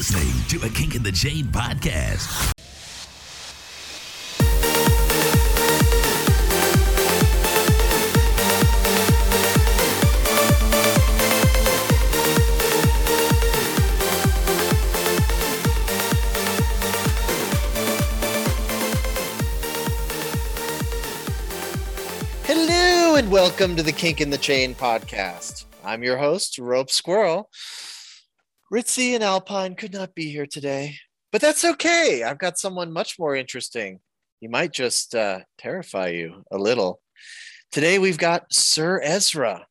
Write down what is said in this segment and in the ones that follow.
listening to a Kink in the Chain podcast. Hello and welcome to the Kink in the Chain podcast. I'm your host, Rope Squirrel. Ritzy and Alpine could not be here today, but that's okay. I've got someone much more interesting. He might just uh, terrify you a little. Today we've got Sir Ezra.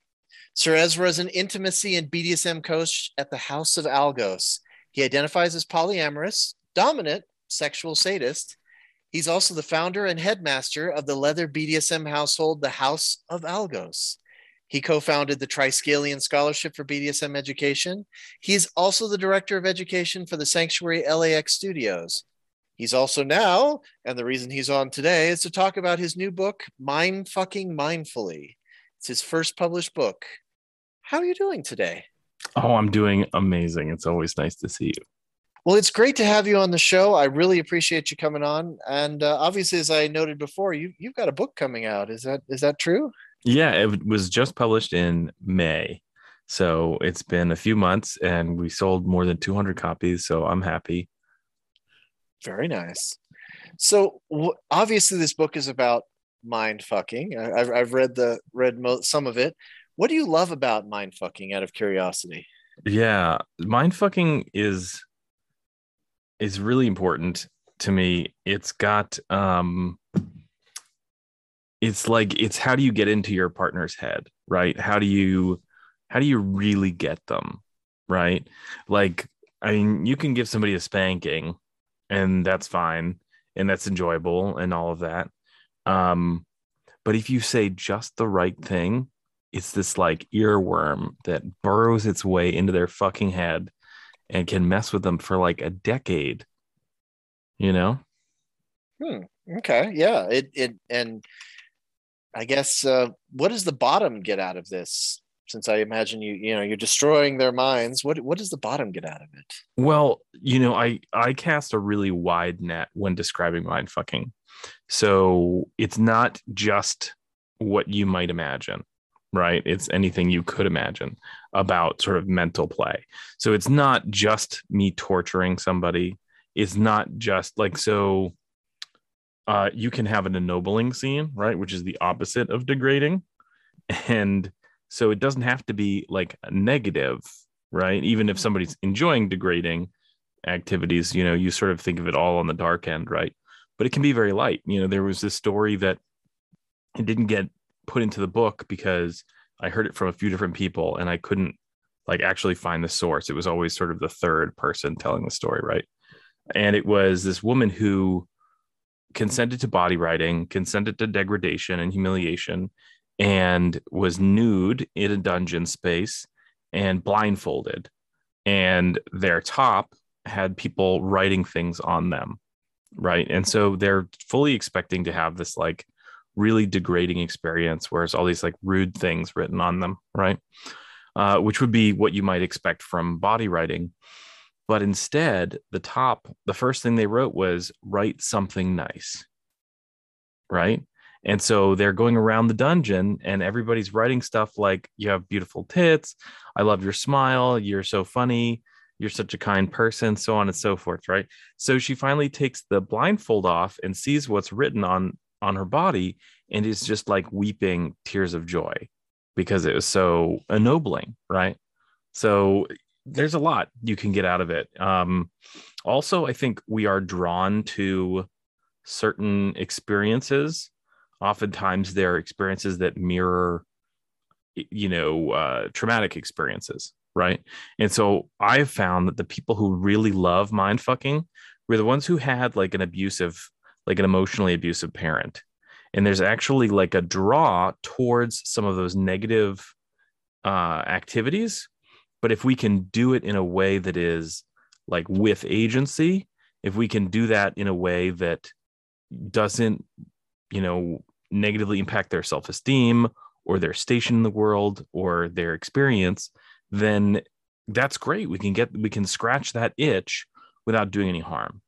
Sir Ezra is an intimacy and BDSM coach at the House of Algos. He identifies as polyamorous, dominant, sexual sadist. He's also the founder and headmaster of the leather BDSM household, the House of Algos. He co founded the Triskelion Scholarship for BDSM Education. He's also the director of education for the Sanctuary LAX Studios. He's also now, and the reason he's on today is to talk about his new book, Mind Fucking Mindfully. It's his first published book. How are you doing today? Oh, I'm doing amazing. It's always nice to see you. Well, it's great to have you on the show. I really appreciate you coming on. And uh, obviously, as I noted before, you you've got a book coming out. Is that is that true? Yeah, it was just published in May. So it's been a few months and we sold more than 200 copies. So I'm happy. Very nice. So w- obviously, this book is about mind fucking. I've I've read the read mo- some of it. What do you love about mind fucking? Out of curiosity. Yeah, mind fucking is is really important to me. It's got um it's like it's how do you get into your partner's head, right? How do you how do you really get them, right? Like I mean, you can give somebody a spanking and that's fine and that's enjoyable and all of that. Um but if you say just the right thing, it's this like earworm that burrows its way into their fucking head and can mess with them for like a decade. You know? Hmm. Okay. Yeah. It it and I guess uh, what does the bottom get out of this? Since I imagine you you know you're destroying their minds, what what does the bottom get out of it? Well, you know, I I cast a really wide net when describing mind fucking. So it's not just what you might imagine, right? It's anything you could imagine about sort of mental play. So it's not just me torturing somebody. It's not just like so uh, you can have an ennobling scene, right? Which is the opposite of degrading. And so it doesn't have to be like negative, right? Even if somebody's enjoying degrading activities, you know, you sort of think of it all on the dark end, right? But it can be very light. You know, there was this story that it didn't get put into the book because I heard it from a few different people and I couldn't like actually find the source. It was always sort of the third person telling the story, right? And it was this woman who consented to body writing, consented to degradation and humiliation, and was nude in a dungeon space and blindfolded. And their top had people writing things on them. Right. And so they're fully expecting to have this like really degrading experience where it's all these like rude things written on them. Right. Uh, which would be what you might expect from body writing. But instead, the top, the first thing they wrote was write something nice. Right. And so they're going around the dungeon and everybody's writing stuff like, You have beautiful tits. I love your smile. You're so funny. You're such a kind person, so on and so forth. Right. So she finally takes the blindfold off and sees what's written on on her body and is just like weeping tears of joy because it was so ennobling. Right. So there's a lot you can get out of it. Um, also, I think we are drawn to certain experiences. Oftentimes, they're experiences that mirror, you know, uh, traumatic experiences, right? And so I've found that the people who really love mind fucking were the ones who had like an abusive, like an emotionally abusive parent. And there's actually like a draw towards some of those negative uh, activities but if we can do it in a way that is like with agency if we can do that in a way that doesn't you know negatively impact their self-esteem or their station in the world or their experience then that's great. We can get we can scratch that itch without doing any harm.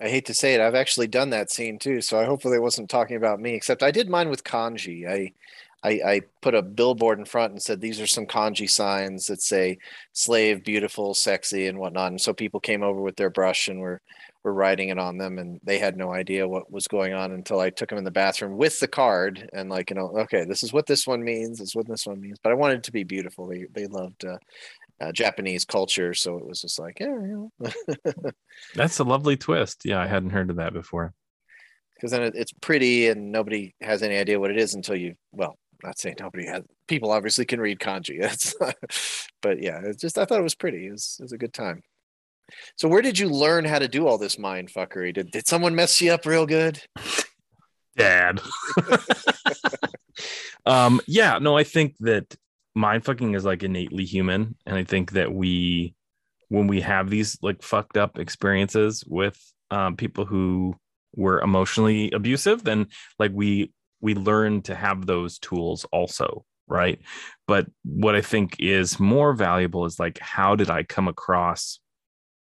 I hate to say it, I've actually done that scene too. So I hopefully wasn't talking about me. Except I did mine with kanji. I, I, I put a billboard in front and said these are some kanji signs that say "slave, beautiful, sexy," and whatnot. And so people came over with their brush and were were writing it on them, and they had no idea what was going on until I took them in the bathroom with the card and like you know, okay, this is what this one means. This is what this one means. But I wanted it to be beautiful. They they loved. Uh, uh, Japanese culture, so it was just like, yeah, you know. That's a lovely twist. Yeah, I hadn't heard of that before. because then it, it's pretty and nobody has any idea what it is until you well not saying nobody has people obviously can read kanji. That's but yeah it's just i thought it was pretty. It was, it was a good time. So where did you learn how to do all this mind fuckery did, did someone mess you up real good? Dad. um, yeah, no, I think that mind fucking is like innately human. And I think that we, when we have these like fucked up experiences with um, people who were emotionally abusive, then like we, we learn to have those tools also. Right. But what I think is more valuable is like, how did I come across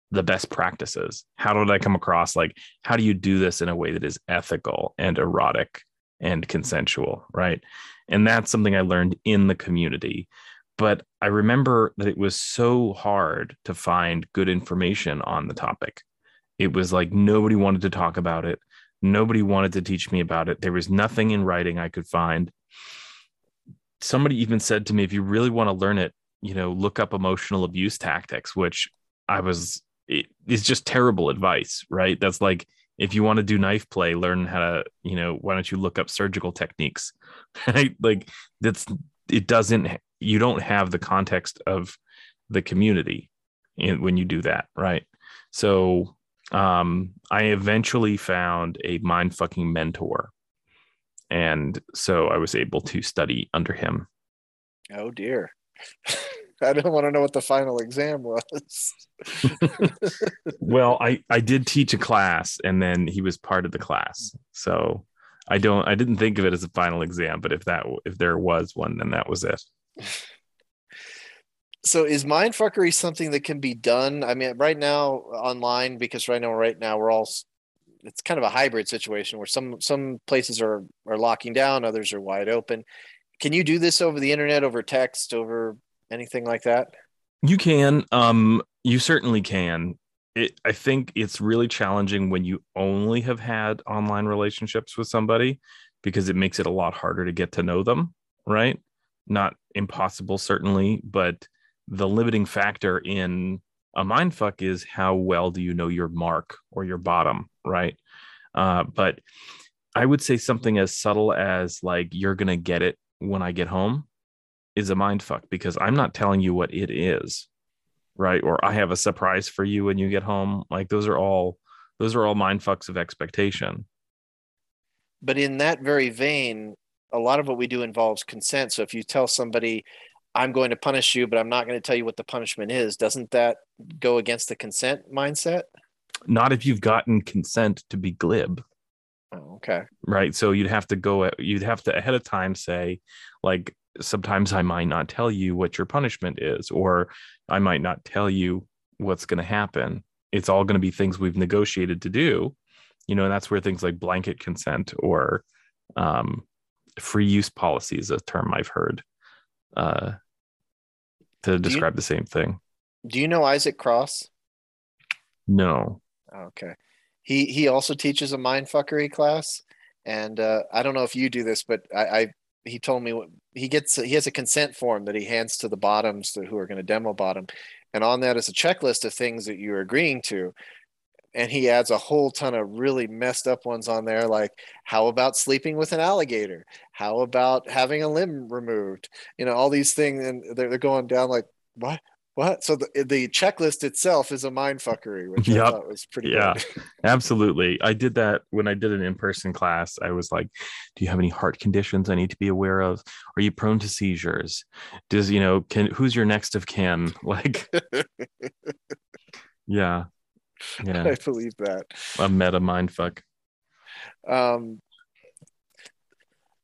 the best practices? How did I come across like, how do you do this in a way that is ethical and erotic and consensual? Right. And that's something I learned in the community. But I remember that it was so hard to find good information on the topic. It was like nobody wanted to talk about it. Nobody wanted to teach me about it. There was nothing in writing I could find. Somebody even said to me, if you really want to learn it, you know, look up emotional abuse tactics, which I was, it is just terrible advice, right? That's like, if you want to do knife play, learn how to, you know, why don't you look up surgical techniques, right? Like, that's, it doesn't, you don't have the context of the community when you do that, right? So, um, I eventually found a mind fucking mentor. And so I was able to study under him. oh dear i don't want to know what the final exam was well, I I did teach a class and then he was part of the class. So I don't I didn't think of it as a final exam, but if that if there was one, then that was it. so is mind fuckery something that can be done i mean right now online because right now right now we're all it's kind of a hybrid situation where some some places are are locking down others are wide open can you do this over the internet over text over anything like that You can um you certainly can. It, I think it's really challenging when you only have had online relationships with somebody because it makes it a lot harder to get to know them, right? Not impossible, certainly, but the limiting factor in a mindfuck is how well do you know your mark or your bottom, right? Uh, but I would say something as subtle as like you're gonna get it when I get home is a mindfuck because I'm not telling you what it is, right? Or I have a surprise for you when you get home. Like those are all those are all mindfucks of expectation. but in that very vein a lot of what we do involves consent so if you tell somebody i'm going to punish you but i'm not going to tell you what the punishment is. Doesn't that go against the consent mindset? Not if you've gotten consent to be glib. oh, okay. Right? So you'd have to go you'd have to ahead of time say like sometimes i might not tell you what your punishment is or i might not tell you what's going to happen. It's all going to be things we've negotiated to do. You know and that's where things like blanket consent or um, free use policy is a term i've heard uh, to describe the same thing do you know isaac cross no Okay. He he also teaches a mind fuckery class, and uh, I don't know if you do this, but I, I he told me what he gets. He has a consent form that he hands to the bottoms to, who are going to demo bottom, and on that is a checklist of things that you're agreeing to. And he adds a whole ton of really messed up ones on there, like how about sleeping with an alligator? How about having a limb removed? You know, all these things, and they're, they're going down like what what? So the the checklist itself is a mind fuckery, which I thought was pretty Yeah. Absolutely. I did that when I did an in person class. I was like, Do you have any heart conditions I need to be aware of? Are you prone to seizures? Does, you know, can who's your next of kin? Like, yeah. Yeah. I believe that. A meta mind fuck. Um,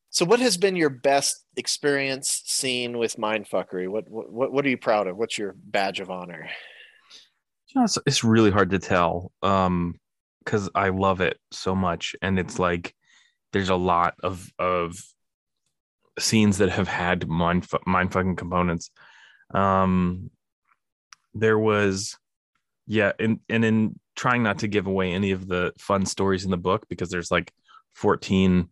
So, what has been your best experience scene with mindfuckery? What what what are you proud of? What's your badge of honor? You know, it's, it's really hard to tell um because i love it so much and it's like there's a lot of of scenes that have had mind mind fucking components um there was yeah and and in trying not to give away any of the fun stories in the book because there's like 14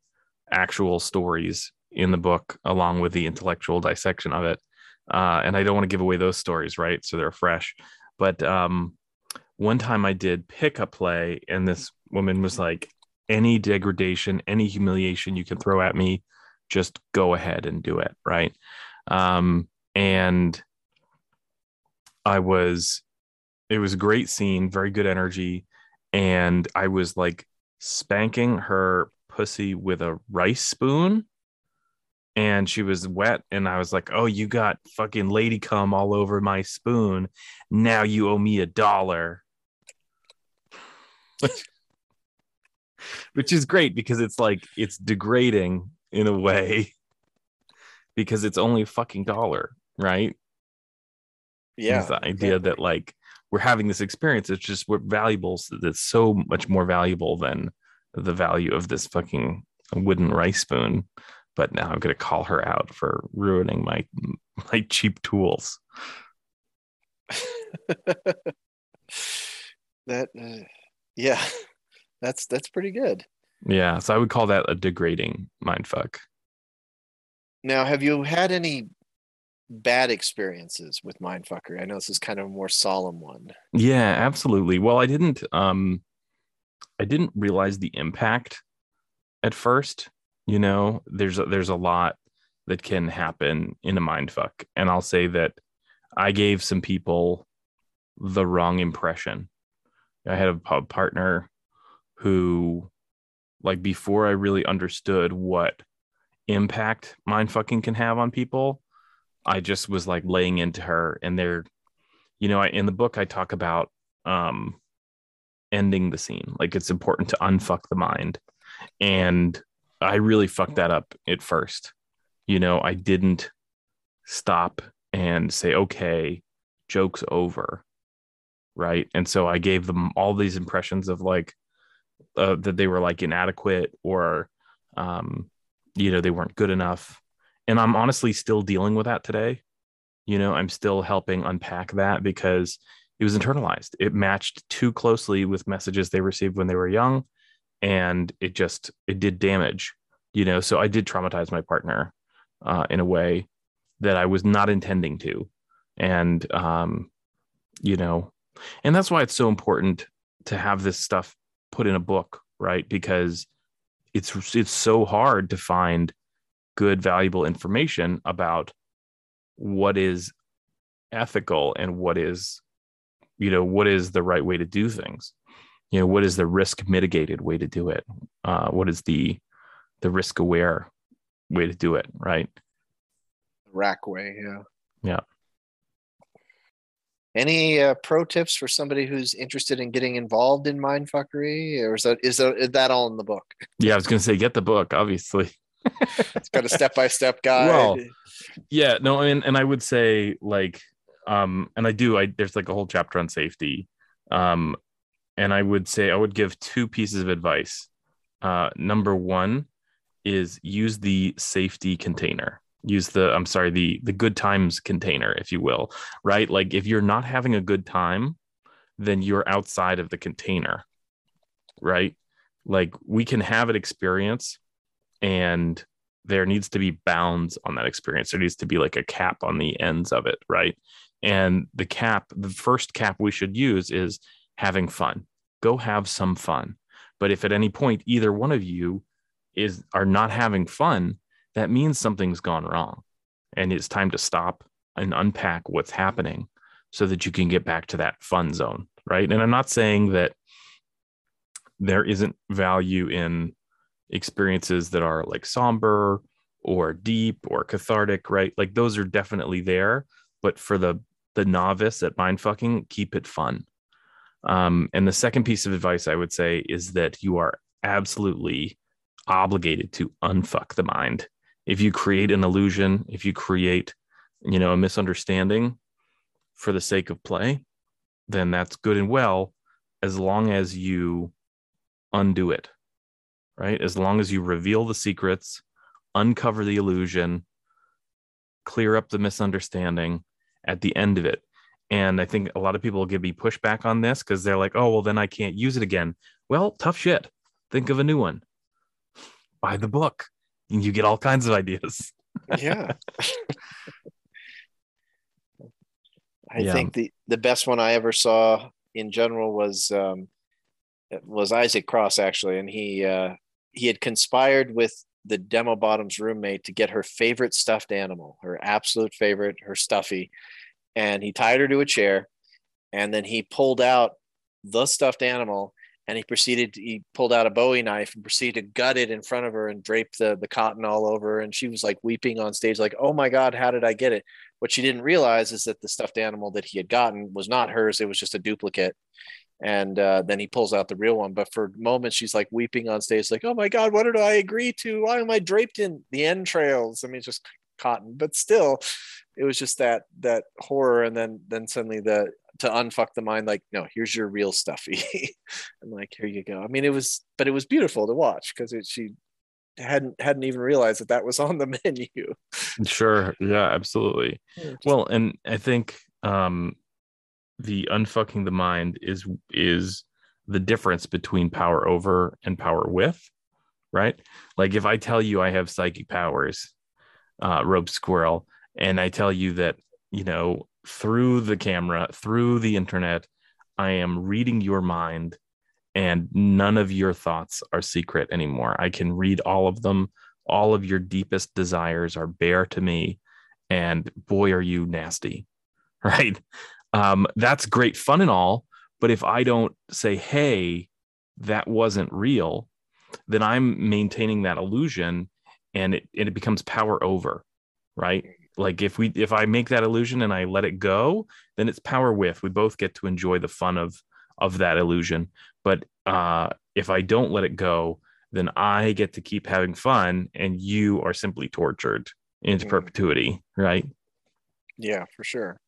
actual stories in the book along with the intellectual dissection of it uh, and i don't want to give away those stories right so they're fresh but um, one time I did pickup play, and this woman was like, any degradation, any humiliation you can throw at me, just go ahead and do it. Right. Um, and I was, it was a great scene, very good energy. And I was like spanking her pussy with a rice spoon and she was wet and i was like oh you got fucking lady cum all over my spoon now you owe me a dollar which is great because it's like it's degrading in a way because it's only a fucking dollar right Yeah. It's the idea that like we're having this experience it's just we're valuable that's so much more valuable than the value of this fucking wooden rice spoon but now i'm going to call her out for ruining my my cheap tools that uh, yeah. That's that's pretty good. yeah so i would call that a degrading mind fuck Now, have you had any bad experiences with mindfuckery? I know this is kind of a more solemn one. Yeah, absolutely. Well, I didn't um I didn't realize the impact at first. You know, there's a, there's a lot that can happen in a mind fuck. And I'll say that I gave some people the wrong impression. I had a p- partner who like before I really understood what impact mind fucking can have on people, I just was like laying into her and they're you know, I, in the book I talk about um ending the scene. Like it's important to unfuck the mind. And I really fucked that up at first. You know, I didn't stop and say, okay, joke's over. Right. And so I gave them all these impressions of like uh, that they were like inadequate or, um, you know, they weren't good enough. And I'm honestly still dealing with that today. You know, I'm still helping unpack that because it was internalized. It matched too closely with messages they received when they were young and it just it did damage you know so i did traumatize my partner uh, in a way that i was not intending to and um you know and that's why it's so important to have this stuff put in a book right because it's it's so hard to find good valuable information about what is ethical and what is you know what is the right way to do things you know what is the risk mitigated way to do it uh, what is the the risk aware way to do it right Rack way, yeah. Yeah. Any uh, pro tips for somebody who's interested in getting involved in mindfuckery, or is that is that, is that all in the book? yeah i was gonna say get the book obviously It's got a step by step guide. Well, yeah no and, and i would say like um and i do i there's like a whole chapter on safety. Um and i would say i would give two pieces of advice. Uh number one is use the safety container. Use the i'm sorry the the good times container if you will right? Like if you're not having a good time then you're outside of the container right? Like we can have an experience and there needs to be bounds on that experience. There needs to be like a cap on the ends of it right? And the cap the first cap we should use is having fun. Go have some fun. But if at any point either one of you is are not having fun that means something's gone wrong. And it's time to stop and unpack what's happening so that you can get back to that fun zone right? And i'm not saying that there isn't value in experiences that are like somber or deep or cathartic right like those are definitely there but for the the novice at mind fucking keep it fun um and the second piece of advice i would say is that you are absolutely obligated to unfuck the mind. If you create an illusion, if you create, you know, a misunderstanding for the sake of play, then that's good and well as long as you undo it. Right? As long as you reveal the secrets, uncover the illusion, clear up the misunderstanding at the end of it. And I think a lot of people will give me pushback on this because they're like, oh, well, then I can't use it again. Well, tough shit. Think of a new one. Buy the book. And you get all kinds of ideas. Yeah. I Yeah. think the, the best one I ever saw in general was um, was Isaac Cross actually, and he uh, he had conspired with the demo bottom's roommate to get her favorite stuffed animal, her absolute favorite, her stuffy, and he tied her to a chair, and then he pulled out the stuffed animal and he proceeded he pulled out a bowie knife and proceeded to gut it in front of her and drape the the cotton all over and she was like weeping on stage like oh my god how did i get it? What she didn't realize is that the stuffed animal that he had gotten was not hers it was just a duplicate and uh, then he pulls out the real one but for moments she's like weeping on stage like oh my god what did i agree to? Why am i draped in the entrails? I mean just cotton but still it was just that that horror and then then suddenly the to unfuck the mind like no here's your real stuffy. And like here you go. I mean it was but it was beautiful to watch because she hadn't hadn't even realized that that was on the menu. Sure. Yeah, absolutely. Well, and I think um the unfucking the mind is is the difference between power over and power with, right? Like if I tell you I have psychic powers, uh rope squirrel, and I tell you that, you know, through the camera, through the internet, I am reading your mind and none of your thoughts are secret anymore. I can read all of them. All of your deepest desires are bare to me. And boy, are you nasty. Right. Um, that's great fun and all. But if I don't say, hey, that wasn't real, then I'm maintaining that illusion and it, and it becomes power over. Right. Like if we if I make that illusion and I let it go, then it's power with. We both get to enjoy the fun of of that illusion. But uh, if I don't let it go, then I get to keep having fun, and you are simply tortured into Mm. perpetuity, right? yeah for sure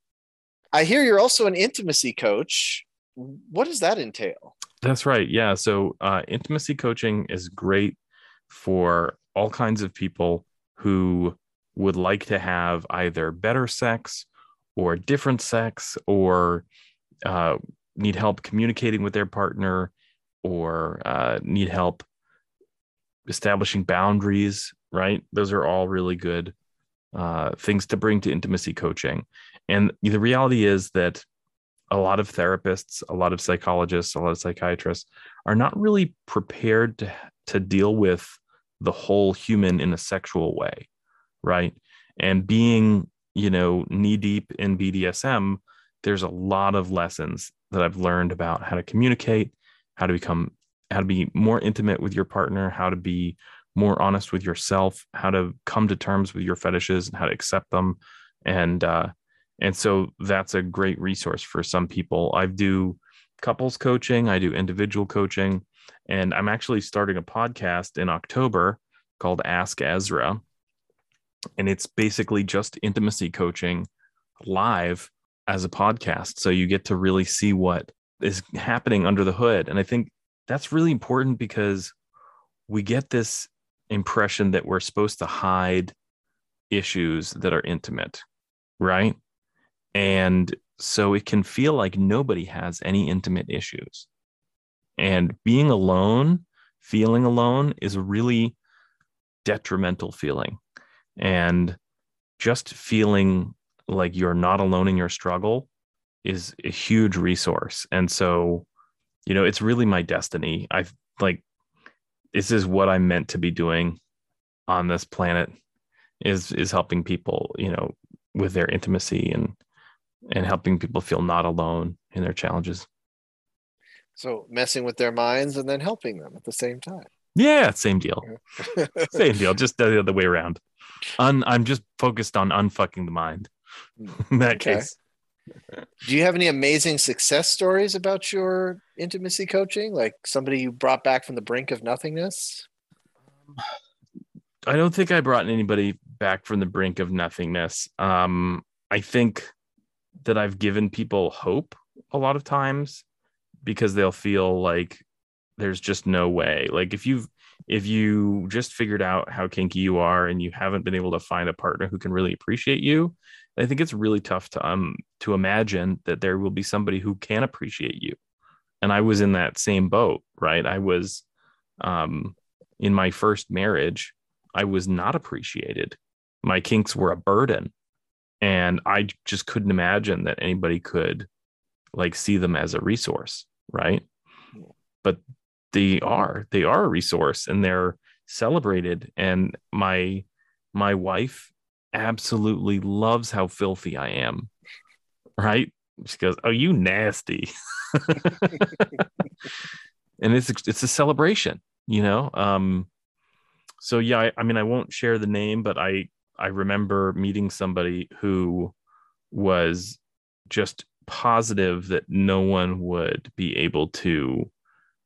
i hear you're also an intimacy coach what does that entail That's right. Yeah. So uh, intimacy coaching is great for all kinds of people who would like to have either better sex or different sex or uh, need help communicating with their partner or uh, need help establishing boundaries, right? Those are all really good uh, things to bring to intimacy coaching. And the reality is that a lot of therapists, a lot of psychologists, a lot of psychiatrists are not really prepared to, to deal with the whole human in a sexual way, right? And being, you know, knee deep in BDSM, there's a lot of lessons that I've learned about how to communicate, how to become, how to be more intimate with your partner, how to be more honest with yourself, how to come to terms with your fetishes and how to accept them. And, uh, and so that's a great resource for some people. I do couples coaching, I do individual coaching, and I'm actually starting a podcast in October called Ask Ezra. And it's basically just intimacy coaching live as a podcast. So you get to really see what is happening under the hood. And I think that's really important because we get this impression that we're supposed to hide issues that are intimate, right? And so it can feel like nobody has any intimate issues. And being alone, feeling alone is a really detrimental feeling. And just feeling like you're not alone in your struggle is a huge resource. And so, you know, it's really my destiny. I've like, this is what I'm meant to be doing on this planet is is helping people, you know, with their intimacy and and helping people feel not alone in their challenges. so messing with their minds and then helping them at the same time Yeah, same deal. Same deal. Just the other way around. Un, I'm just focused on unfucking the mind. In that Okay. case. Do you have any amazing success stories about your intimacy coaching? Like somebody you brought back from the brink of nothingness? I don't think I brought anybody back from the brink of nothingness. Um, I think that I've given people hope a lot of times because they'll feel like there's just no way. Like if you've if you just figured out how kinky you are and you haven't been able to find a partner who can really appreciate you, I think it's really tough to um to imagine that there will be somebody who can appreciate you. And I was in that same boat, right? I was um in my first marriage, I was not appreciated. My kinks were a burden. And I just couldn't imagine that anybody could like see them as a resource, right? But they are, they are a resource and they're celebrated. And my my wife absolutely loves how filthy I am. Right? She goes, "Oh, you nasty." and it's it's a celebration, you know. Um so yeah, I, I mean I won't share the name, but I I remember meeting somebody who was just positive that no one would be able to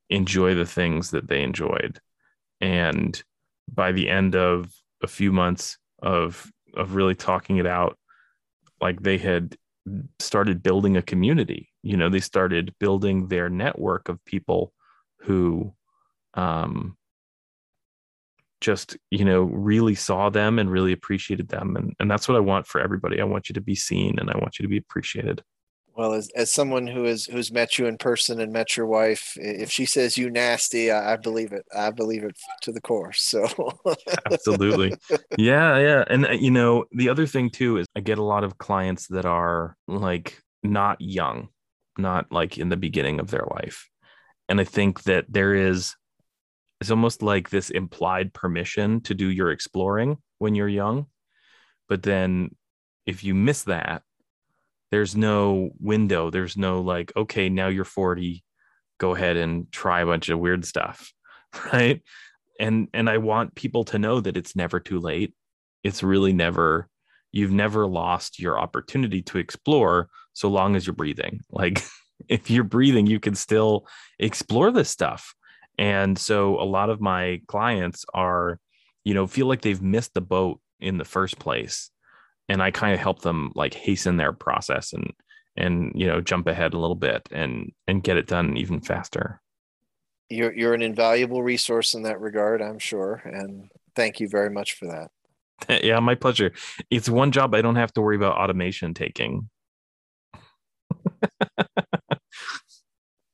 enjoy the things that they enjoyed. And by the end of a few months of of really talking it out, like they had started building a community. You know, they started building their network of people who um just you know really saw them and really appreciated them. And, and that's what i want for everybody. I want you to be seen and i want you to be appreciated. Well as, as someone who is who's met you in person and met your wife if she says you nasty i, I believe it. I believe it to the core so. Absolutely. Yeah yeah. And uh, you know the other thing too is i get a lot of clients that are like not young not like in the beginning of their life. And i think that there is it's almost like this implied permission to do your exploring when you're young. But then if you miss that there's no window. There's no like okay now you're 40 go ahead and try a bunch of weird stuff right? And and i want people to know that it's never too late. It's really never you've never lost your opportunity to explore so long as you're breathing. Like if you're breathing you can still explore this stuff and so a lot of my clients are you know feel like they've missed the boat in the first place and I kind of help them like hasten their process and and you know jump ahead a little bit and and get it done even faster. You're you're an invaluable resource in that regard, I'm sure, and thank you very much for that. yeah, my pleasure. It's one job I don't have to worry about automation taking.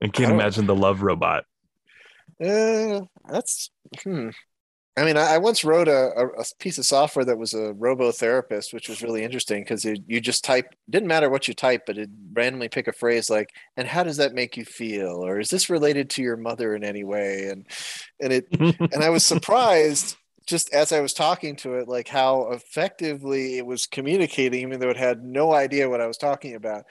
I can't I imagine the love robot. Uh, that's hmm. I mean, I, once wrote a, a, piece of software that was a robo therapist, which was really interesting because you just type, didn't matter what you type, but it randomly pick a phrase like, and how does that make you feel? Or is this related to your mother in any way? And, and it, and I was surprised just as I was talking to it, like how effectively it was communicating, even though it had no idea what I was talking about.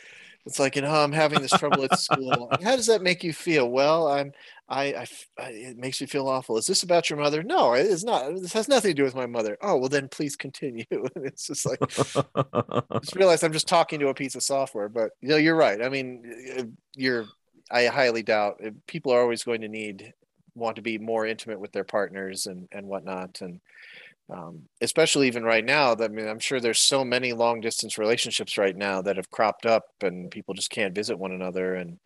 It's like, you know, I'm having this trouble at school. How does that make you feel? Well, I'm, I, I, it makes me feel awful. Is this about your mother? No, it's not. This has nothing to do with my mother. Oh, well, then please continue. it's just like, just realize I'm just talking to a piece of software. But you know, you're right. I mean, you're. I highly doubt eh, people are always going to need want to be more intimate with their partners and and whatnot, and um, especially even right now. I mean, I'm sure there's so many long distance relationships right now that have cropped up, and people just can't visit one another and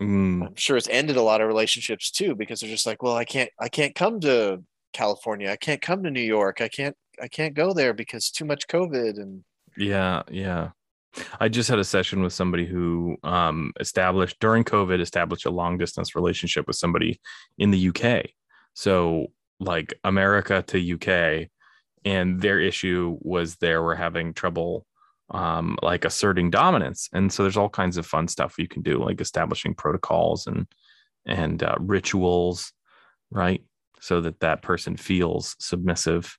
Mm. I'm sure it's ended a lot of relationships too because they're just like, well, I can't, I can't come to California. I can't come to New York. I can't, I can't go there because too much COVID. And yeah, yeah. I just had a session with somebody who um, established during COVID, established a long distance relationship with somebody in the UK. So like America to UK, and their issue was they were having trouble um, like asserting dominance. And so there's all kinds of fun stuff you can do, like establishing protocols and and uh, rituals, right? So that that person feels submissive,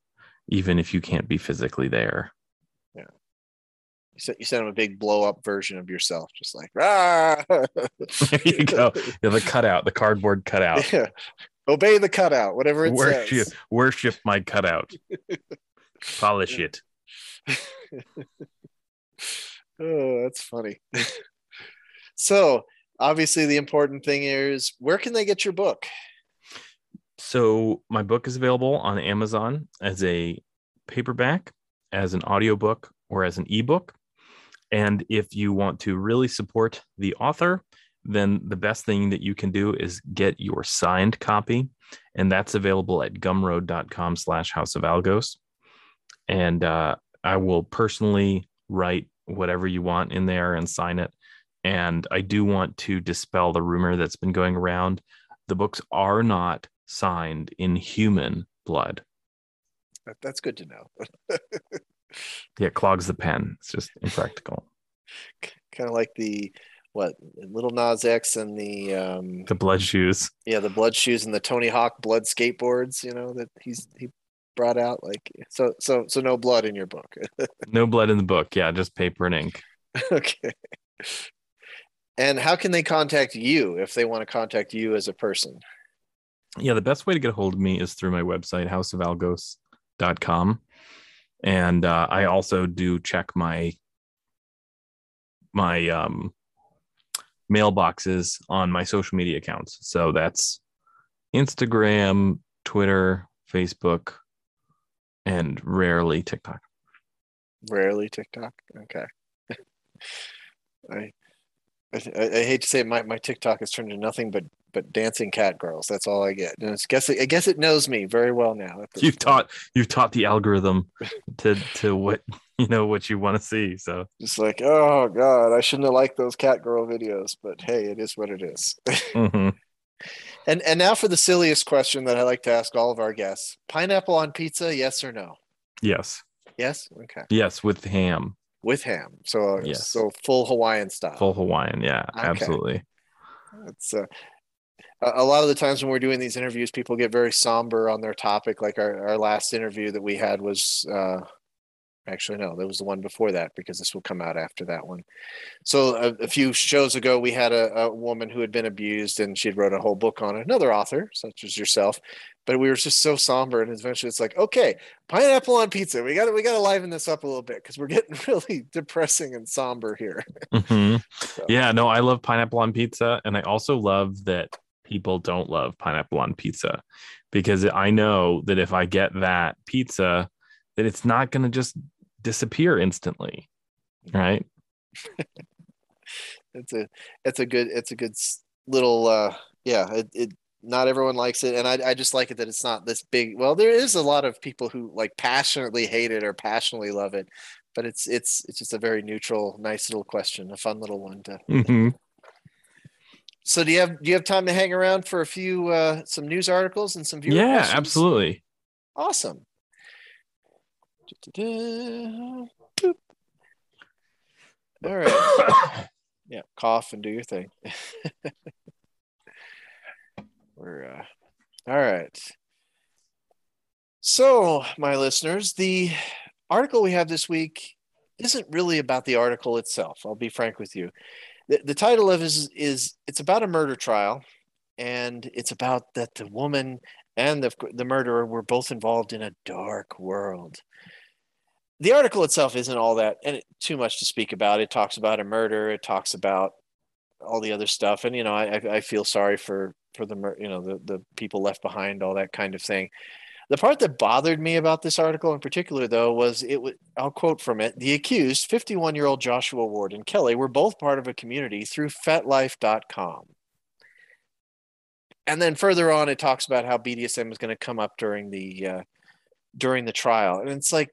even if you can't be physically there. Yeah. You sent you sent him a big blow up version of yourself, just like ah. there you go. Yeah, the cutout, the cardboard cutout. Yeah. Obey the cutout, whatever it worship, says. Worship my cutout. Polish it. oh, that's funny. so, obviously, the important thing is where can they get your book? So my book is available on Amazon as a paperback, as an audiobook, or as an ebook. And if you want to really support the author, then the best thing that you can do is get your signed copy. And that's available at gumroad.com slash house of algos. And uh, I will personally write whatever you want in there and sign it. And I do want to dispel the rumor that's been going around. The books are not signed in human blood. That's good to know. Yeah, it clogs the pen. It's just impractical. kind of like the what Lil Nas X and the um The blood shoes. yeah the blood shoes and the Tony Hawk blood skateboards. You know that he's he brought out like so so so no blood in your book. No blood in the book. Yeah, just paper and ink. okay. And how can they contact you if they want to contact you as a person? Yeah, the best way to get a hold of me is through my website, houseofalgos.com. And uh, I also do check my my um, mailboxes on my social media accounts. So that's Instagram, Twitter, Facebook, and rarely TikTok. Rarely TikTok. Okay. I, I I hate to say it, my my TikTok has turned into nothing but but dancing cat girls. That's all I get. And it's guess I guess it knows me very well now. You've point. taught you've taught the algorithm to to what you know what you want to see. So it's like oh god, I shouldn't have liked those cat girl videos, but hey, it is what it is. mhm. and and now for the silliest question that I like to ask all of our guests: pineapple on pizza, yes or no? yes, Yes. Okay. yes, with ham, With ham, so Yes. so full Hawaiian style. full Hawaiian. Yeah, Okay. absolutely. It's uh, a lot of the times when we're doing these interviews, people get very somber on their topic. Like our, our last interview that we had was uh, actually no, that was the one before that because this will come out after that one. So a, a few shows ago, we had a, a woman who had been abused, and she had wrote a whole book on it. Another author, such as yourself, but we were just so somber, and eventually it's like, okay, pineapple on pizza. We got to we got to liven this up a little bit because we're getting really depressing and somber here. Mhm. So- Yeah, no, I love pineapple on pizza, and I also love that people don't love pineapple on pizza because I know that if I get that pizza, that it's not going to just disappear instantly, right? it's a it's a good it's a good little uh yeah it, it not everyone likes it and I, I just like it that it's not this big well there is a lot of people who like passionately hate it or passionately love it but it's it's it's just a very neutral nice little question a fun little one to Mhm. So do you have do you have time to hang around for a few uh some news articles and some viewer Yeah, questions? absolutely. awesome. All right yeah cough and do your thing we're uh all right so my listeners the article we have this week isn't really about the article itself i'll be frank with you the, the title of is is it's about a murder trial and it's about that the woman and the, the murderer were both involved in a dark world the article itself isn't all that and it, too much to speak about. It talks about a murder. It talks about all the other stuff, and you know, I, I- feel sorry for for the you know the the people left behind, all that kind of thing. The part that bothered me about this article in particular, though, was it. wa- I'll quote from it: "The accused, 51-year-old Joshua Ward and Kelly, were both part of a community through FetLife.com." And then further on, it talks about how BDSM was going to come up during the uh, during the trial, and it's like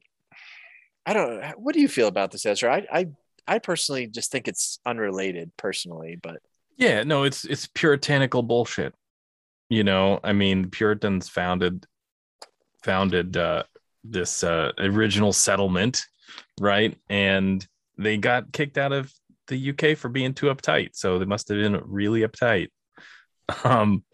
I don't. What do you feel about this, Ezra? I, I, I personally just think it's unrelated, personally, but Yeah, no, it's it's puritanical bullshit. You know, I mean, Puritans founded founded uh this uh original settlement, right? And they got kicked out of the UK for being too uptight. So they must have been really uptight. Um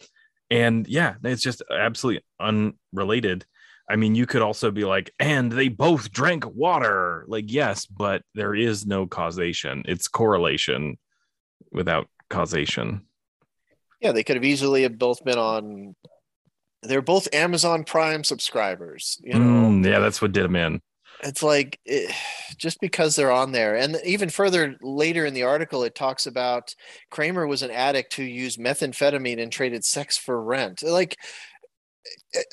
and yeah, it's just absolutely unrelated. I mean, you could also be like, and they both drank water. Like, yes, but there is no causation. It's correlation without causation. yeah, they could have easily have both been on. They're both Amazon Prime subscribers. You know, Mm, yeah, that's what did him in. it's like it, just because they're on there, and even further later in the article, it talks about Kramer was an addict who used methamphetamine and traded sex for rent. Like,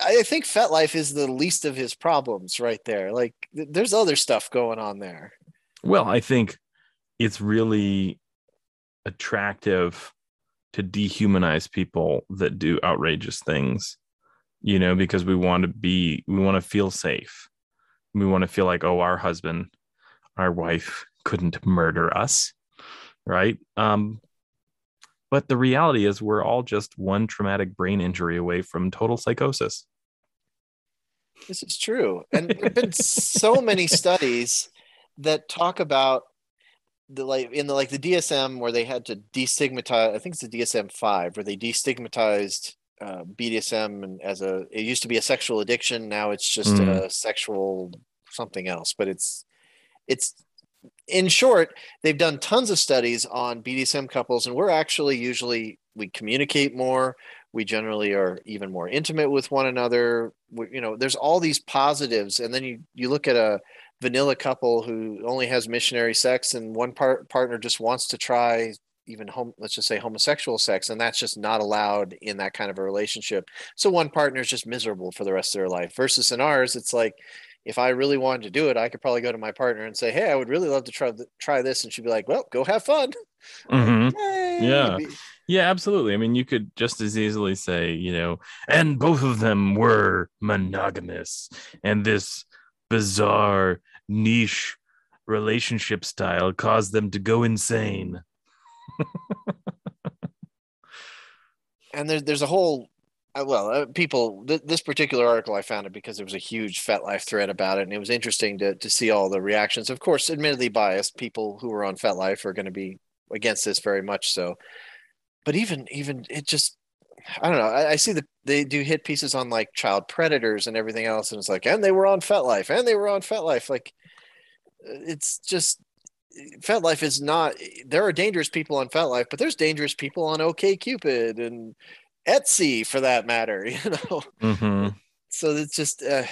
I I think FetLife is the least of his problems right there. Like there's other stuff going on there. Well, I think it's really attractive to dehumanize people that do outrageous things, you know, because we want to be, we want to feel safe. We want to feel like, oh, our husband, our wife couldn't murder us, right? Um, but the reality is, we're all just one traumatic brain injury away from total psychosis. This is true. And there have been so many studies that talk about the like in the like the DSM where they had to destigmatize I think it's the DSM five where they destigmatized uh, BDSM and as a it used to be a sexual addiction. Now it's just Mm. a sexual something else but it's it's in short they've done tons of studies on BDSM couples and we're actually usually we communicate more. We generally are even more intimate with one another. We, you know there's all these positives and then you you look at a vanilla couple who only has missionary sex and one part partner just wants to try even home let's just say homosexual sex and that's just not allowed in that kind of a relationship so one partner is just miserable for the rest of their life versus in ours it's like if i really wanted to do it i could probably go to my partner and say hey i would really love to try th- try this and she'd be like well go have fun Mhm. Yay. Yeah. Yeah, absolutely. I mean, you could just as easily say, you know, and both of them were monogamous, and this bizarre niche relationship style caused them to go insane. And there's there's a whole uh, well uh, people th- this particular article i found it because there was a huge FetLife thread about it and it was interesting to to see all the reactions. Of course admittedly biased people who are on FetLife are going to be against this very much so. But even even it just i don't know i, I see that they do hit pieces on like child predators and everything else and it's like and they were on FetLife and they were on FetLife like uh, it's just FetLife is not. There are dangerous people on FetLife, but there's dangerous people on OK Cupid and Etsy, for that matter. You know, hmm so it's just. Uh,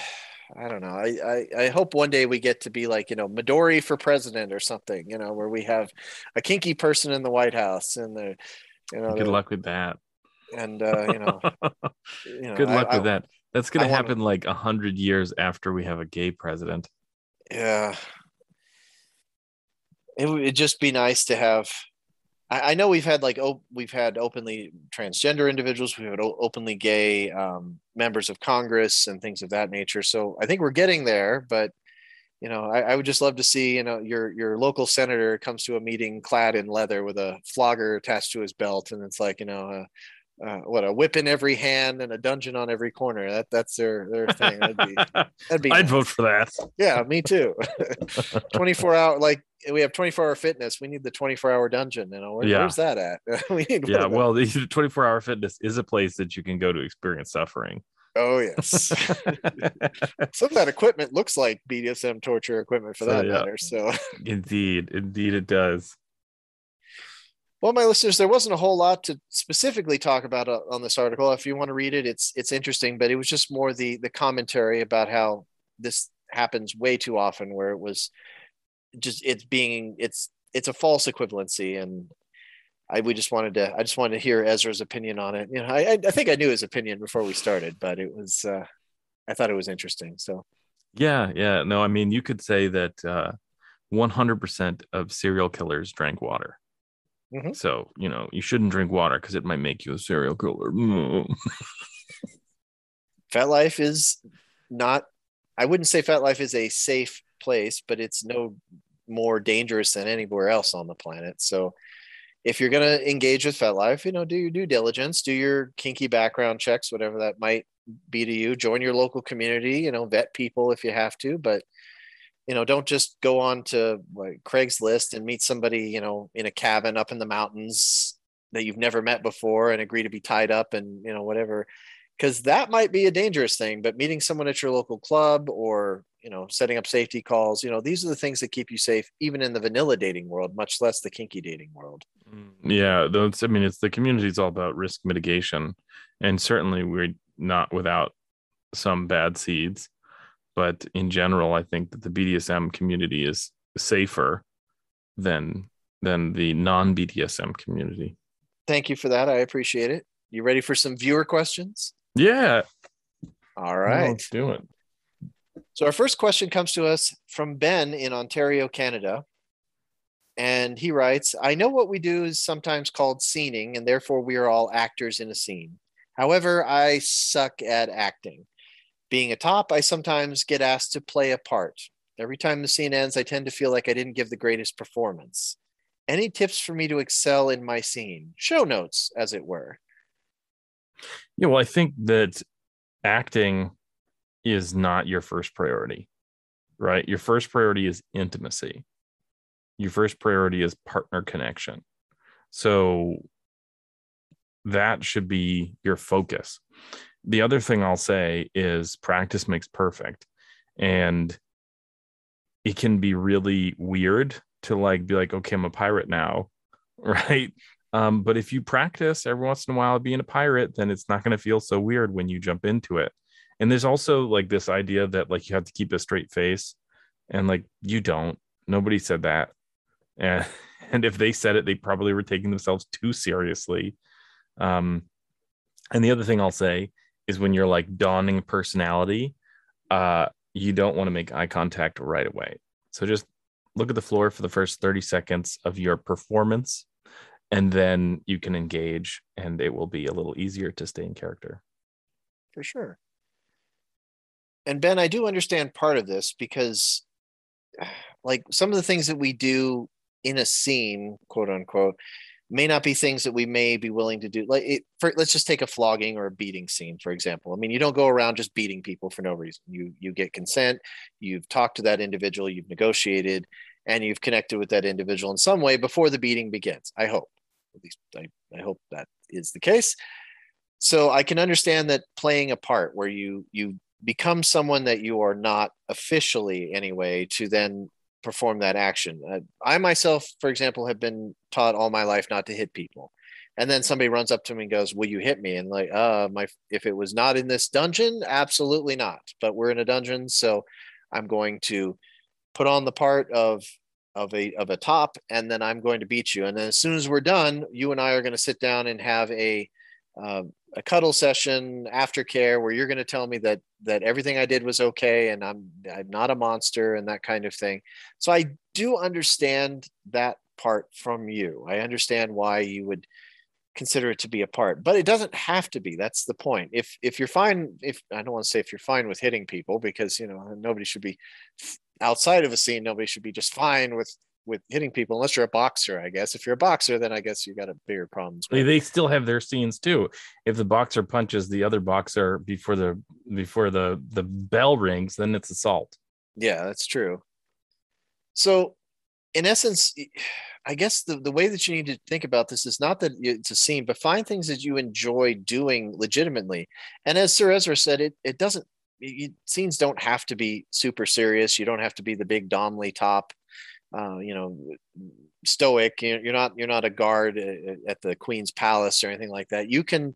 I don't know. I, I I hope one day we get to be like you know Midori for president or something. You know, where we have a kinky person in the White House and the, you know, Good luck with that. and uh, you know, you know, Good luck I- with that. That's going I to wanna- happen like a hundred years after we have a gay president. Yeah. It would just be nice to have. I, I know we've had like oh we've had openly transgender individuals, we've had o- openly gay um, members of Congress and things of that nature. So I think we're getting there, but you know, I, I would just love to see you know your your local senator comes to a meeting clad in leather with a flogger attached to his belt, and it's like you know. Uh, uh, what a whip in every hand and a dungeon on every corner. That that's their their thing. That'd be that'd be I'd nice. vote for that. Yeah, me too. 24 hour, like we have 24 hour fitness. We need the 24 hour dungeon. You know, where, Yeah. where's that at? we need Yeah, well, the 24 hour fitness is a place that you can go to experience suffering. oh, yes. Some of that equipment looks like BDSM torture equipment for So, that yeah. matter. So, indeed, indeed, it does. Well, my listeners, there wasn't a whole lot to specifically talk about uh, on this article. If you want to read it, it's it's interesting, but it was just more the the commentary about how this happens way too often, where it was just it's being it's it's a false equivalency, and I we just wanted to I just wanted to hear Ezra's opinion on it. You know, I I think I knew his opinion before we started, but it was uh, I thought it was interesting. So Yeah, yeah. No, I mean, you could say that uh, 100% of serial killers drank water. Mhm. So, you know, you shouldn't drink water because it might make you a serial killer. FetLife is not I wouldn't say FetLife is a safe place, but it's no more dangerous than anywhere else on the planet. So if you're going to engage with FetLife, you know, do your due diligence, do your kinky background checks, whatever that might be to you. Join your local community, you know, vet people if you have to, but you know, don't just go on to like Craigslist and meet somebody, you know, in a cabin up in the mountains that you've never met before and agree to be tied up and, you know, whatever because that might be a dangerous thing but meeting someone at your local club or you know setting up safety calls you know these are the things that keep you safe even in the vanilla dating world much less the kinky dating world mm, yeah, those, I mean, it's the community is all about risk mitigation. And certainly we're not without some bad seeds. But in general, I think that the BDSM community is safer than than the non BDSM community. thank you for that i appreciate it you ready for some viewer questions Yeah. All right. Let's do it. So our first question comes to us from Ben in Ontario, Canada. And he writes, I know what we do is sometimes called scening, and therefore we are all actors in a scene. However, I suck at acting. Being a top, I sometimes get asked to play a part. Every time the scene ends, I tend to feel like I didn't give the greatest performance. Any tips for me to excel in my scene? Show notes, as it were. Yeah, well, I think that acting is not your first priority, right? Your first priority is intimacy. Your first priority is partner connection. So that should be your focus. The other thing I'll say is practice makes perfect. And it can be really weird to like be like, okay, I'm a pirate now, right? Um, but if you practice every once in a while being a pirate, then it's not going to feel so weird when you jump into it. And there's also like this idea that like you have to keep a straight face, and like you don't. Nobody said that, and and if they said it, they probably were taking themselves too seriously. Um, and the other thing I'll say is when you're like dawning personality, uh, you don't want to make eye contact right away. So just look at the floor for the first 30 seconds of your performance, and then you can engage, and it will be a little easier to stay in character. For sure. And Ben, I do understand part of this because, like, some of the things that we do in a scene, quote unquote, may not be things that we may be willing to do. Like, it, for, let's just take a flogging or a beating scene, for example. I mean, you don't go around just beating people for no reason. You you get consent, you've talked to that individual, you've negotiated, and you've connected with that individual in some way before the beating begins. I hope, at least I, I hope that is the case. So I can understand that playing a part where you you become someone that you are not officially anyway to then perform that action. Uh, I myself, for example, have been taught all my life not to hit people. And then somebody runs up to me and goes, "Will you hit me?" And like, uh, my if it was not in this dungeon, absolutely not. But we're in a dungeon, so I'm going to put on the part of of a of a top, and then I'm going to beat you. And then as soon as we're done, you and I are going to sit down and have a uh, a cuddle session aftercare where you're going to tell me that that everything I did was okay and I'm I'm not a monster and that kind of thing. So I do understand that part from you. I understand why you would consider it to be a part, but it doesn't have to be. That's the point. If if you're fine, if I don't want to say if you're fine with hitting people because you know nobody should be outside of a scene. Nobody should be just fine with with hitting people unless you're a boxer i guess. If you're a boxer then i guess you got a bigger problems they, they still have their scenes too. If the boxer punches the other boxer before the before the the bell rings then it's assault. Yeah that's true. So in essence i guess the, the way that you need to think about this is not that it's a scene but find things that you enjoy doing legitimately. And as sir ezra said it it doesn't you, scenes don't have to be super serious. You don't have to be the big domly top uh, you know stoic you're not you're not a guard at the queen's palace or anything like that. You can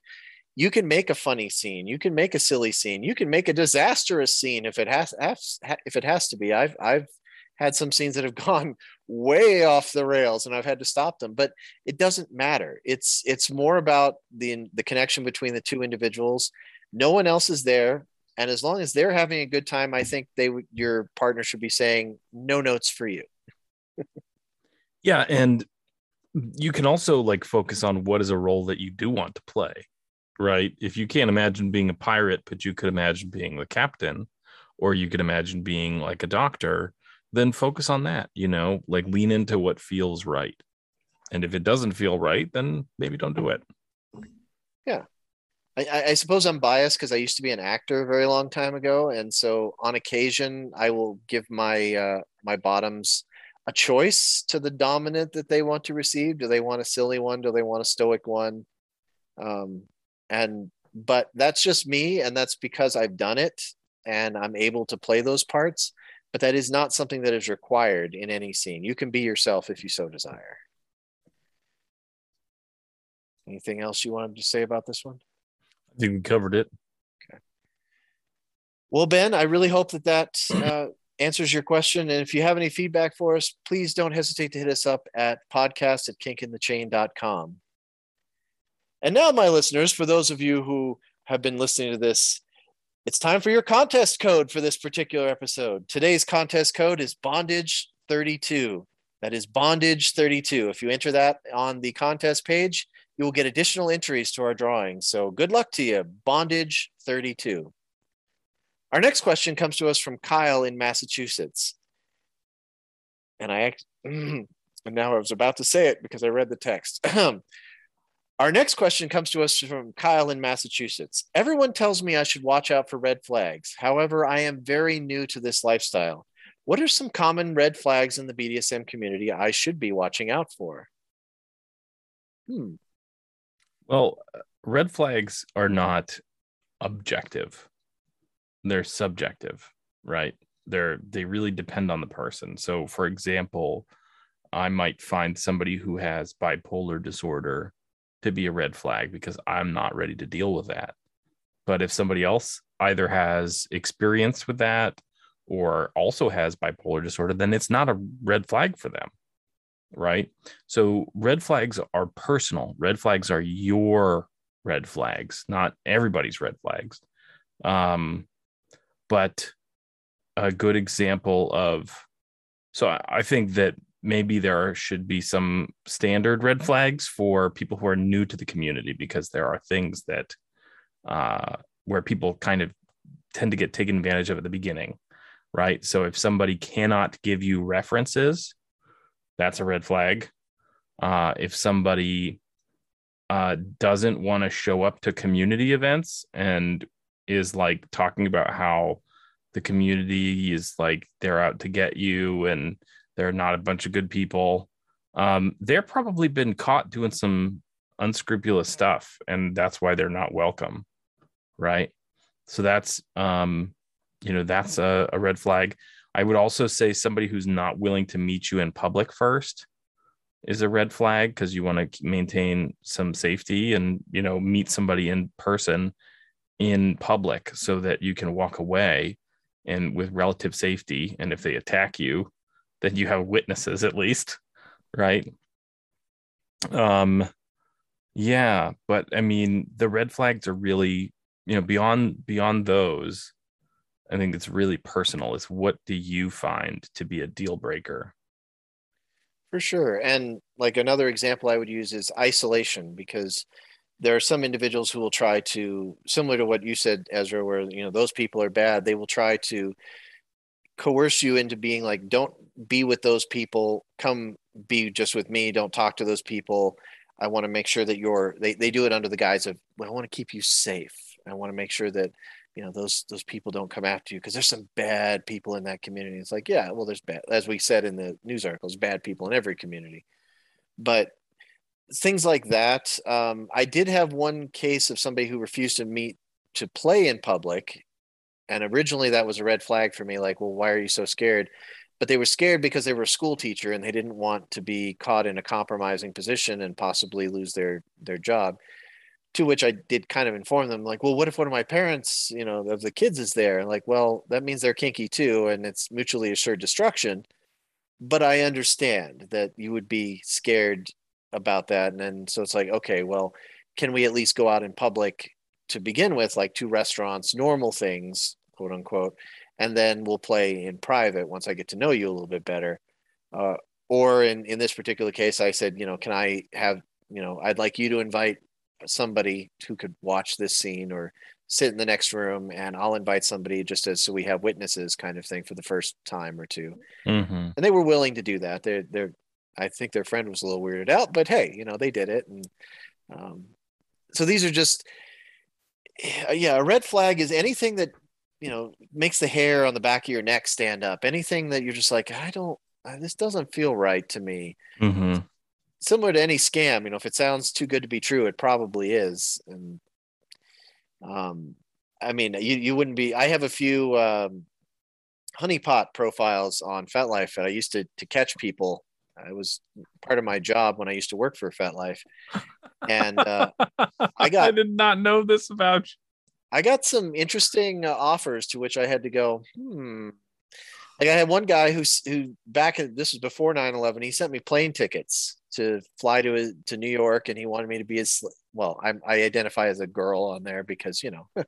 you can make a funny scene. You can make a silly scene. You can make a disastrous scene if it has if it has to be. I've i've had some scenes that have gone way off the rails and i've had to stop them but it doesn't matter. It's it's more about the the connection between the two individuals. No one else is there. And as long as they're having a good time i think they your partner should be saying no notes for you yeah, and you can also like focus on what is a role that you do want to play, right? If you can't imagine being a pirate, but you could imagine being the captain, or you could imagine being like a doctor, then focus on that, you know, like lean into what feels right. And if it doesn't feel right, then maybe don't do it. Yeah. I, I suppose I'm biased because I used to be an actor a very long time ago, and so on occasion I will give my uh, my bottoms a choice to the dominant that they want to receive. Do they want a silly one? Do they want a stoic one? Um, and but that's just me, and that's because I've done it and I'm able to play those parts. But that is not something that is required in any scene. You can be yourself if you so desire. Anything else you wanted to say about this one? I think we covered it. Okay. Well, Ben, I really hope that that uh, answers your question. And if you have any feedback for us, please don't hesitate to hit us up at podcast at kinkinthechain.com. And now, my listeners, for those of you who have been listening to this It's time for your contest code for this particular episode. Today's contest code is bondage 32. That is bondage 32. If you enter that on the contest page, you will get additional entries to our drawing. So good luck to you, bondage 32. Our next question comes to us from Kyle in Massachusetts. And I and now I was about to say it because I read the text. Our next question comes to us from Kyle in Massachusetts. Everyone tells me I should watch out for red flags. However, I am very new to this lifestyle. What are some common red flags in the BDSM community I should be watching out for? Hmm. Well, red flags are not objective. They're subjective, right? They're they really depend on the person. So for example, I might find somebody who has bipolar disorder to be a red flag because I'm not ready to deal with that. But if somebody else either has experience with that or also has bipolar disorder, then it's not a red flag for them. Right. So red flags are personal. Red flags are your red flags, not everybody's red flags. Um, but a good example of so I think that maybe there should be some standard red flags for people who are new to the community because there are things that uh, where people kind of tend to get taken advantage of at the beginning right? So if somebody cannot give you references that's a red flag. Uh, if somebody uh, doesn't want to show up to community events and is like talking about how the community is like they're out to get you and they're not a bunch of good people. Um, they're probably been caught doing some unscrupulous stuff, and that's why they're not welcome, right? So that's um, you know that's a, a red flag. I would also say somebody who's not willing to meet you in public first is a red flag because you want to maintain some safety and you know meet somebody in person in public so that you can walk away and with relative safety and if they attack you then you have witnesses at least, right? Um, yeah, but I mean, the red flags are really, you know, beyond beyond those. I think it's really personal. It's what do you find to be a deal breaker? For sure. And like another example I would use is isolation because there are some individuals who will try to similar to what you said Ezra where you know those people are bad they will try to coerce you into being like don't be with those people. Come be just with me. Don't talk to those people. I want to make sure that you're they, they do it under the guise of well, i want to keep you safe. I want to make sure that you know those those people don't come after you. Because there's some bad people in that community. It's like yeah well there's bad as we said in the news articles bad people in every community. But things like that um, i did have one case of somebody who refused to meet to play in public and originally that was a red flag for me like well why are you so scared? But they were scared because they were a school teacher and they didn't want to be caught in a compromising position and possibly lose their their job. To which i did kind of inform them like well what if one of my parents you know of the kids is there? Like well that means they're kinky too and it's mutually assured destruction but i understand that you would be scared about that and then so it's like okay well can we at least go out in public to begin with, like two restaurants, normal things, quote unquote, and then we'll play in private once I get to know you a little bit better. Uh, or in in this particular case, I said, you know, can I have, you know, I'd like you to invite somebody who could watch this scene or sit in the next room and I'll invite somebody just as so we have witnesses kind of thing for the first time or 2 mm-hmm. And they were willing to do that. They're they're I think their friend was a little weirded out, but hey, you know, they did it. And um, so these are just yeah, a red flag is anything that you know makes the hair on the back of your neck stand up. Anything that you're just like, I don't, this doesn't feel right to me. Mm-hmm. Similar to any scam, you know, if it sounds too good to be true, it probably is. And um, I mean, you you wouldn't be. I have a few um, honeypot profiles on FetLife that I used to to catch people. It was part of my job when I used to work for FetLife, and uh, I got I did not know this about you. I got some interesting uh, offers to which I had to go. Hmm. Like I had one guy who who back in, this was before 9/11. He sent me plane tickets to fly to to New York, and he wanted me to be his well. I, I identify as a girl on there because you know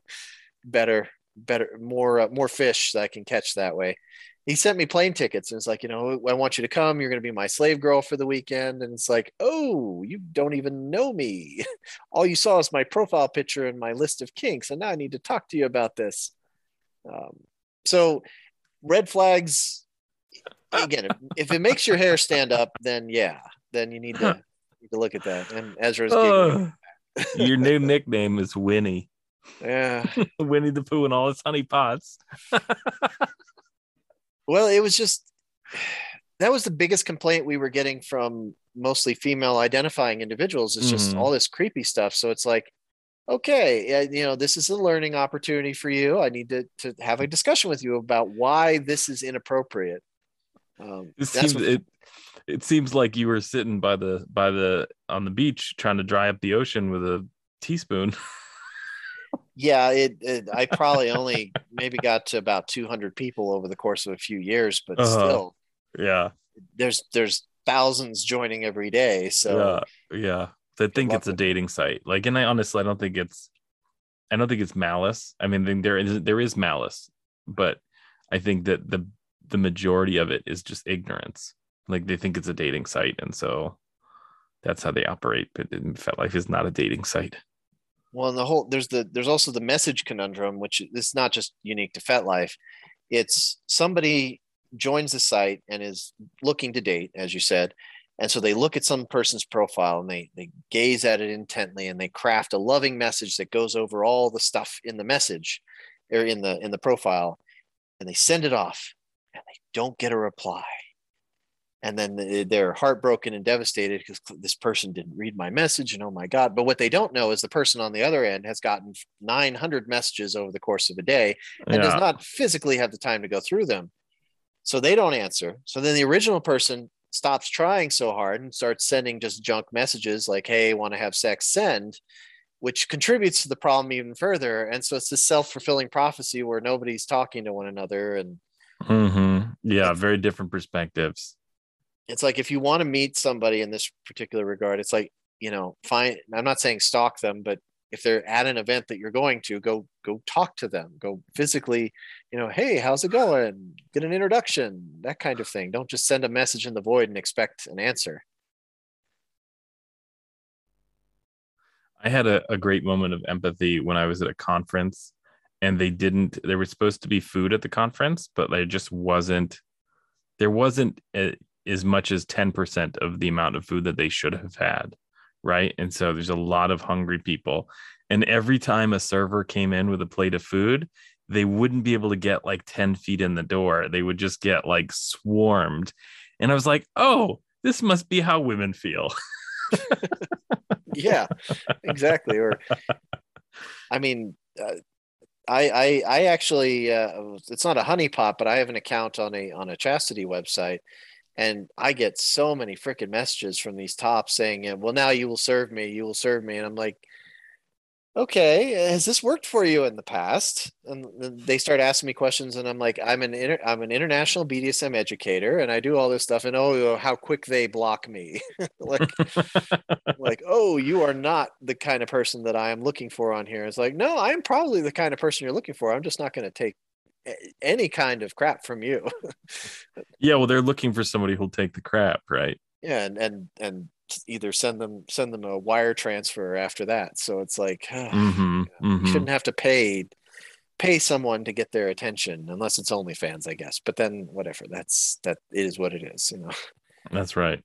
better better, more, uh, more fish that I can catch that way. He sent me plane tickets and it's like, you know, I want you to come. You're going to be my slave girl for the weekend. And it's like, oh, you don't even know me. All you saw is my profile picture and my list of kinks. And now I need to talk to you about this. Um, so, red flags, again, if, if it makes your hair stand up, then yeah, then you need to, need to look at that. And Ezra's giggling. Oh, your new nickname is Winnie. Yeah. Winnie the Pooh and all his honey pots. Well, it was just that was the biggest complaint we were getting from mostly female identifying individuals is just Mhm. all this creepy stuff. So it's like, okay, you know, this is a learning opportunity for you. I need to to have a discussion with you about why this is inappropriate. Um, It seems what- it it seems like you were sitting by the by the on the beach trying to dry up the ocean with a teaspoon. yeah, it, it I probably only maybe got to about 200 people over the course of a few years, but Uh-huh. still, yeah. there's there's thousands joining every day. So yeah. Yeah. They think it's a dating site. Like and I honestly I don't think it's I don't think it's malice. I mean there is there is malice, but I think that the the majority of it is just ignorance. Like they think it's a dating site and so that's how they operate. But in fact, FetLife is not a dating site. Well, and the whole there's the there's also the message conundrum, which is not just unique to FetLife. It's somebody joins the site and is looking to date, as you said, and so they look at some person's profile and they they gaze at it intently and they craft a loving message that goes over all the stuff in the message or in the in the profile, and they send it off, and they don't get a reply. And then they- they're heartbroken and devastated because this person didn't read my message. And oh my God. But what they don't know is the person on the other end has gotten 900 messages over the course of a day and does not physically have the time to go through them. So they don't answer. So then the original person stops trying so hard and starts sending just junk messages like, hey, want to have sex, send, which contributes to the problem even further. And so it's this self fulfilling prophecy where nobody's talking to one another. And Mhm. Yeah, very different perspectives. It's like if you want to meet somebody in this particular regard, it's like, you know, find I'm not saying stalk them, but if they're at an event that you're going to, go go talk to them, go physically, you know, hey, how's it going? Get an introduction, that kind of thing. Don't just send a message in the void and expect an answer. I had a, a great moment of empathy when I was at a conference and they didn't, there was supposed to be food at the conference, but there just wasn't, there wasn't a, as much as 10% of the amount of food that they should have had. Right. And so there's a lot of hungry people. And every time a server came in with a plate of food, they wouldn't be able to get like 10 feet in the door. They would just get like swarmed. And I was like, oh, this must be how women feel. yeah, exactly. Or, I mean, uh, I, I, I actually, uh, it's not a honeypot, but I have an account on a on a chastity website, and I get so many freaking messages from these tops saying, "Well, now you will serve me, you will serve me," and I'm like, "Okay, has this worked for you in the past?" And they start asking me questions, and I'm like, "I'm an inter- I'm an international BDSM educator, and I do all this stuff, and oh, oh how quick they block me, like." like, oh, you are not the kind of person that I am looking for on here. It's like, no, I'm probably the kind of person you're looking for. I'm just not going to take any kind of crap from you. Yeah, well, they're looking for somebody who'll take the crap, right? yeah, and and and either send them send them a wire transfer after that. So it's like hmm you shouldn't have to pay pay someone to get their attention unless it's OnlyFans, I guess. But then whatever, that's that it is what it is, you know. That's right.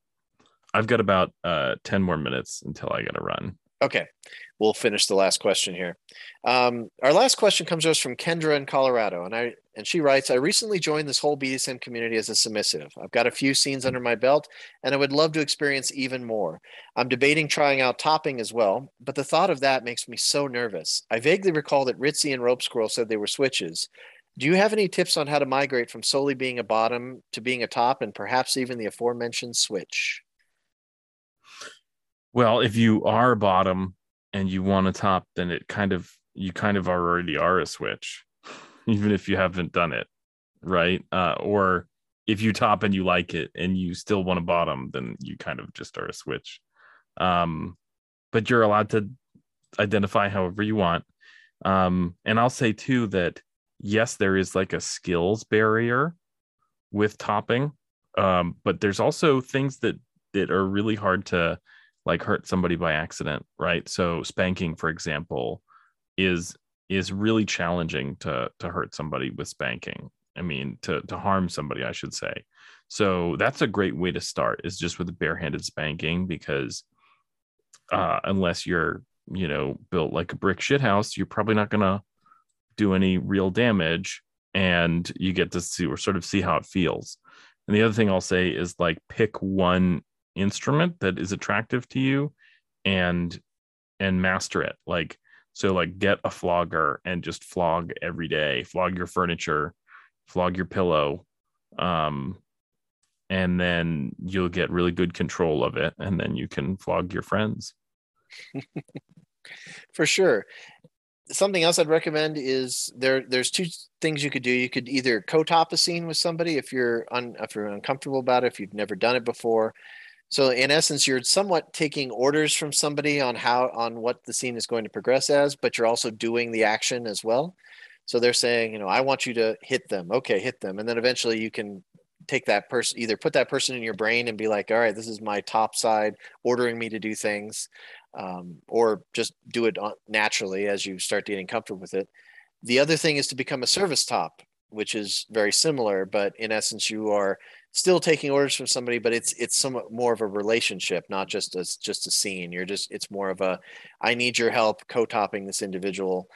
I've got about uh 10 more minutes until I gotta run. Okay, we'll finish the last question here. Um, our last question comes to us from Kendra in Colorado, and I and she writes, "I recently joined this whole BDSM community as a submissive. I've got a few scenes under my belt, and I would love to experience even more. I'm debating trying out topping as well, but the thought of that makes me so nervous. I vaguely recall that Ritzy and Rope Squirrel said they were switches." Do you have any tips on how to migrate from solely being a bottom to being a top and perhaps even the aforementioned switch? Well, if you are bottom and you want a top, then it kind of you kind of already are a switch, even if you haven't done it, right? Uh, or if you top and you like it and you still want a bottom, then you kind of just are a switch. Um, but you're allowed to identify however you want. Um, and I'll say too that yes, there is like a skills barrier with topping, um, but there's also things that that are really hard to like hurt somebody by accident, right? So spanking, for example, is is really challenging to to hurt somebody with spanking. I mean, to to harm somebody, I should say. So that's a great way to start is just with barehanded spanking because uh, unless you're you know built like a brick shithouse, you're probably not gonna do any real damage, and you get to see or sort of see how it feels. And the other thing I'll say is like pick one instrument that is attractive to you and and master it. Like so like get a flogger and just flog every day, flog your furniture, flog your pillow. Um and then you'll get really good control of it and then you can flog your friends. For sure. Something else I'd recommend is there there's two things you could do. You could either co-top a scene with somebody if you're un, if you're uncomfortable about it, if you've never done it before. So in essence, you're somewhat taking orders from somebody on how on what the scene is going to progress as, but you're also doing the action as well. So they're saying, you know, I want you to hit them. Okay, hit them. And then eventually you can take that person either put that person in your brain and be like, all right, this is my top side ordering me to do things, um, or just do it naturally as you start getting comfortable with it. The other thing is to become a service top, which is very similar, but in essence, you are still taking orders from somebody, but it's it's somewhat more of a relationship, not just as just a scene. You're just it's more of a I need your help co-topping this individual.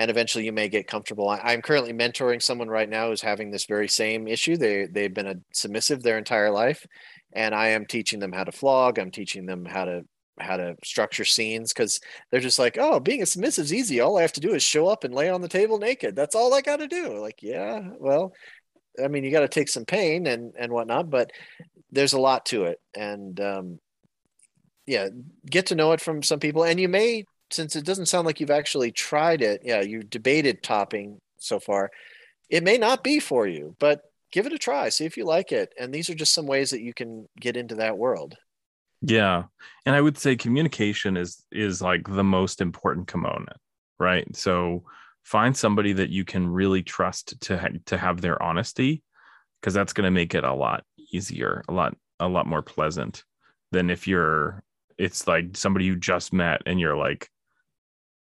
And eventually you may get comfortable. I, I'm currently mentoring someone right now who's having this very same issue. They they've been a submissive their entire life. And I am teaching them how to flog. I'm teaching them how to how to structure scenes because they're just like, oh, being a submissive is easy. All I have to do is show up and lay on the table naked. That's all I got to do. Like, yeah, well, I mean, you got to take some pain and and whatnot, but there's a lot to it, and um, yeah, get to know it from some people, and you may, since it doesn't sound like you've actually tried it, yeah, you debated topping so far, it may not be for you, but give it a try, see if you like it, and these are just some ways that you can get into that world. Yeah, and I would say communication is is like the most important component, right? So find somebody that you can really trust to ha- to have their honesty because that's going to make it a lot easier a lot a lot more pleasant than if you're it's like somebody you just met and you're like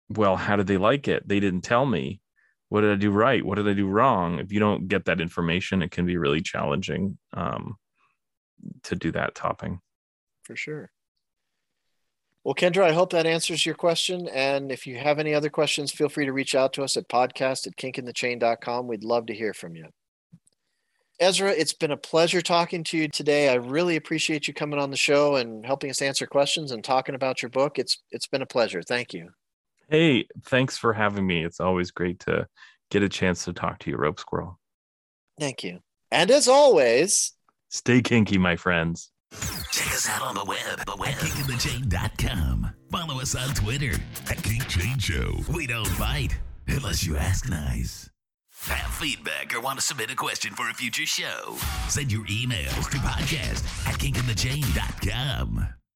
well how did they like it? They didn't tell me. What did i do right? What did i do wrong? If you don't get that information it can be really challenging um, to do that topping. For sure well, Kendra, I hope that answers your question. And if you have any other questions, feel free to reach out to us at podcast at kinkinthechain.com. We'd love to hear from you. Ezra, it's been a pleasure talking to you today. I really appreciate you coming on the show and helping us answer questions and talking about your book. It's it's been a pleasure. Thank you. Hey, thanks for having me. It's always great to get a chance to talk to you, Rope Squirrel. Thank you. And as always, stay kinky, my friends. Check us out on the web, the web. at kinkthechain.com. Follow us on Twitter at Kink Chain Show. We don't fight unless you ask nice. Have feedback or want to submit a question for a future show? Send your emails to podcast at kinkthechain.com.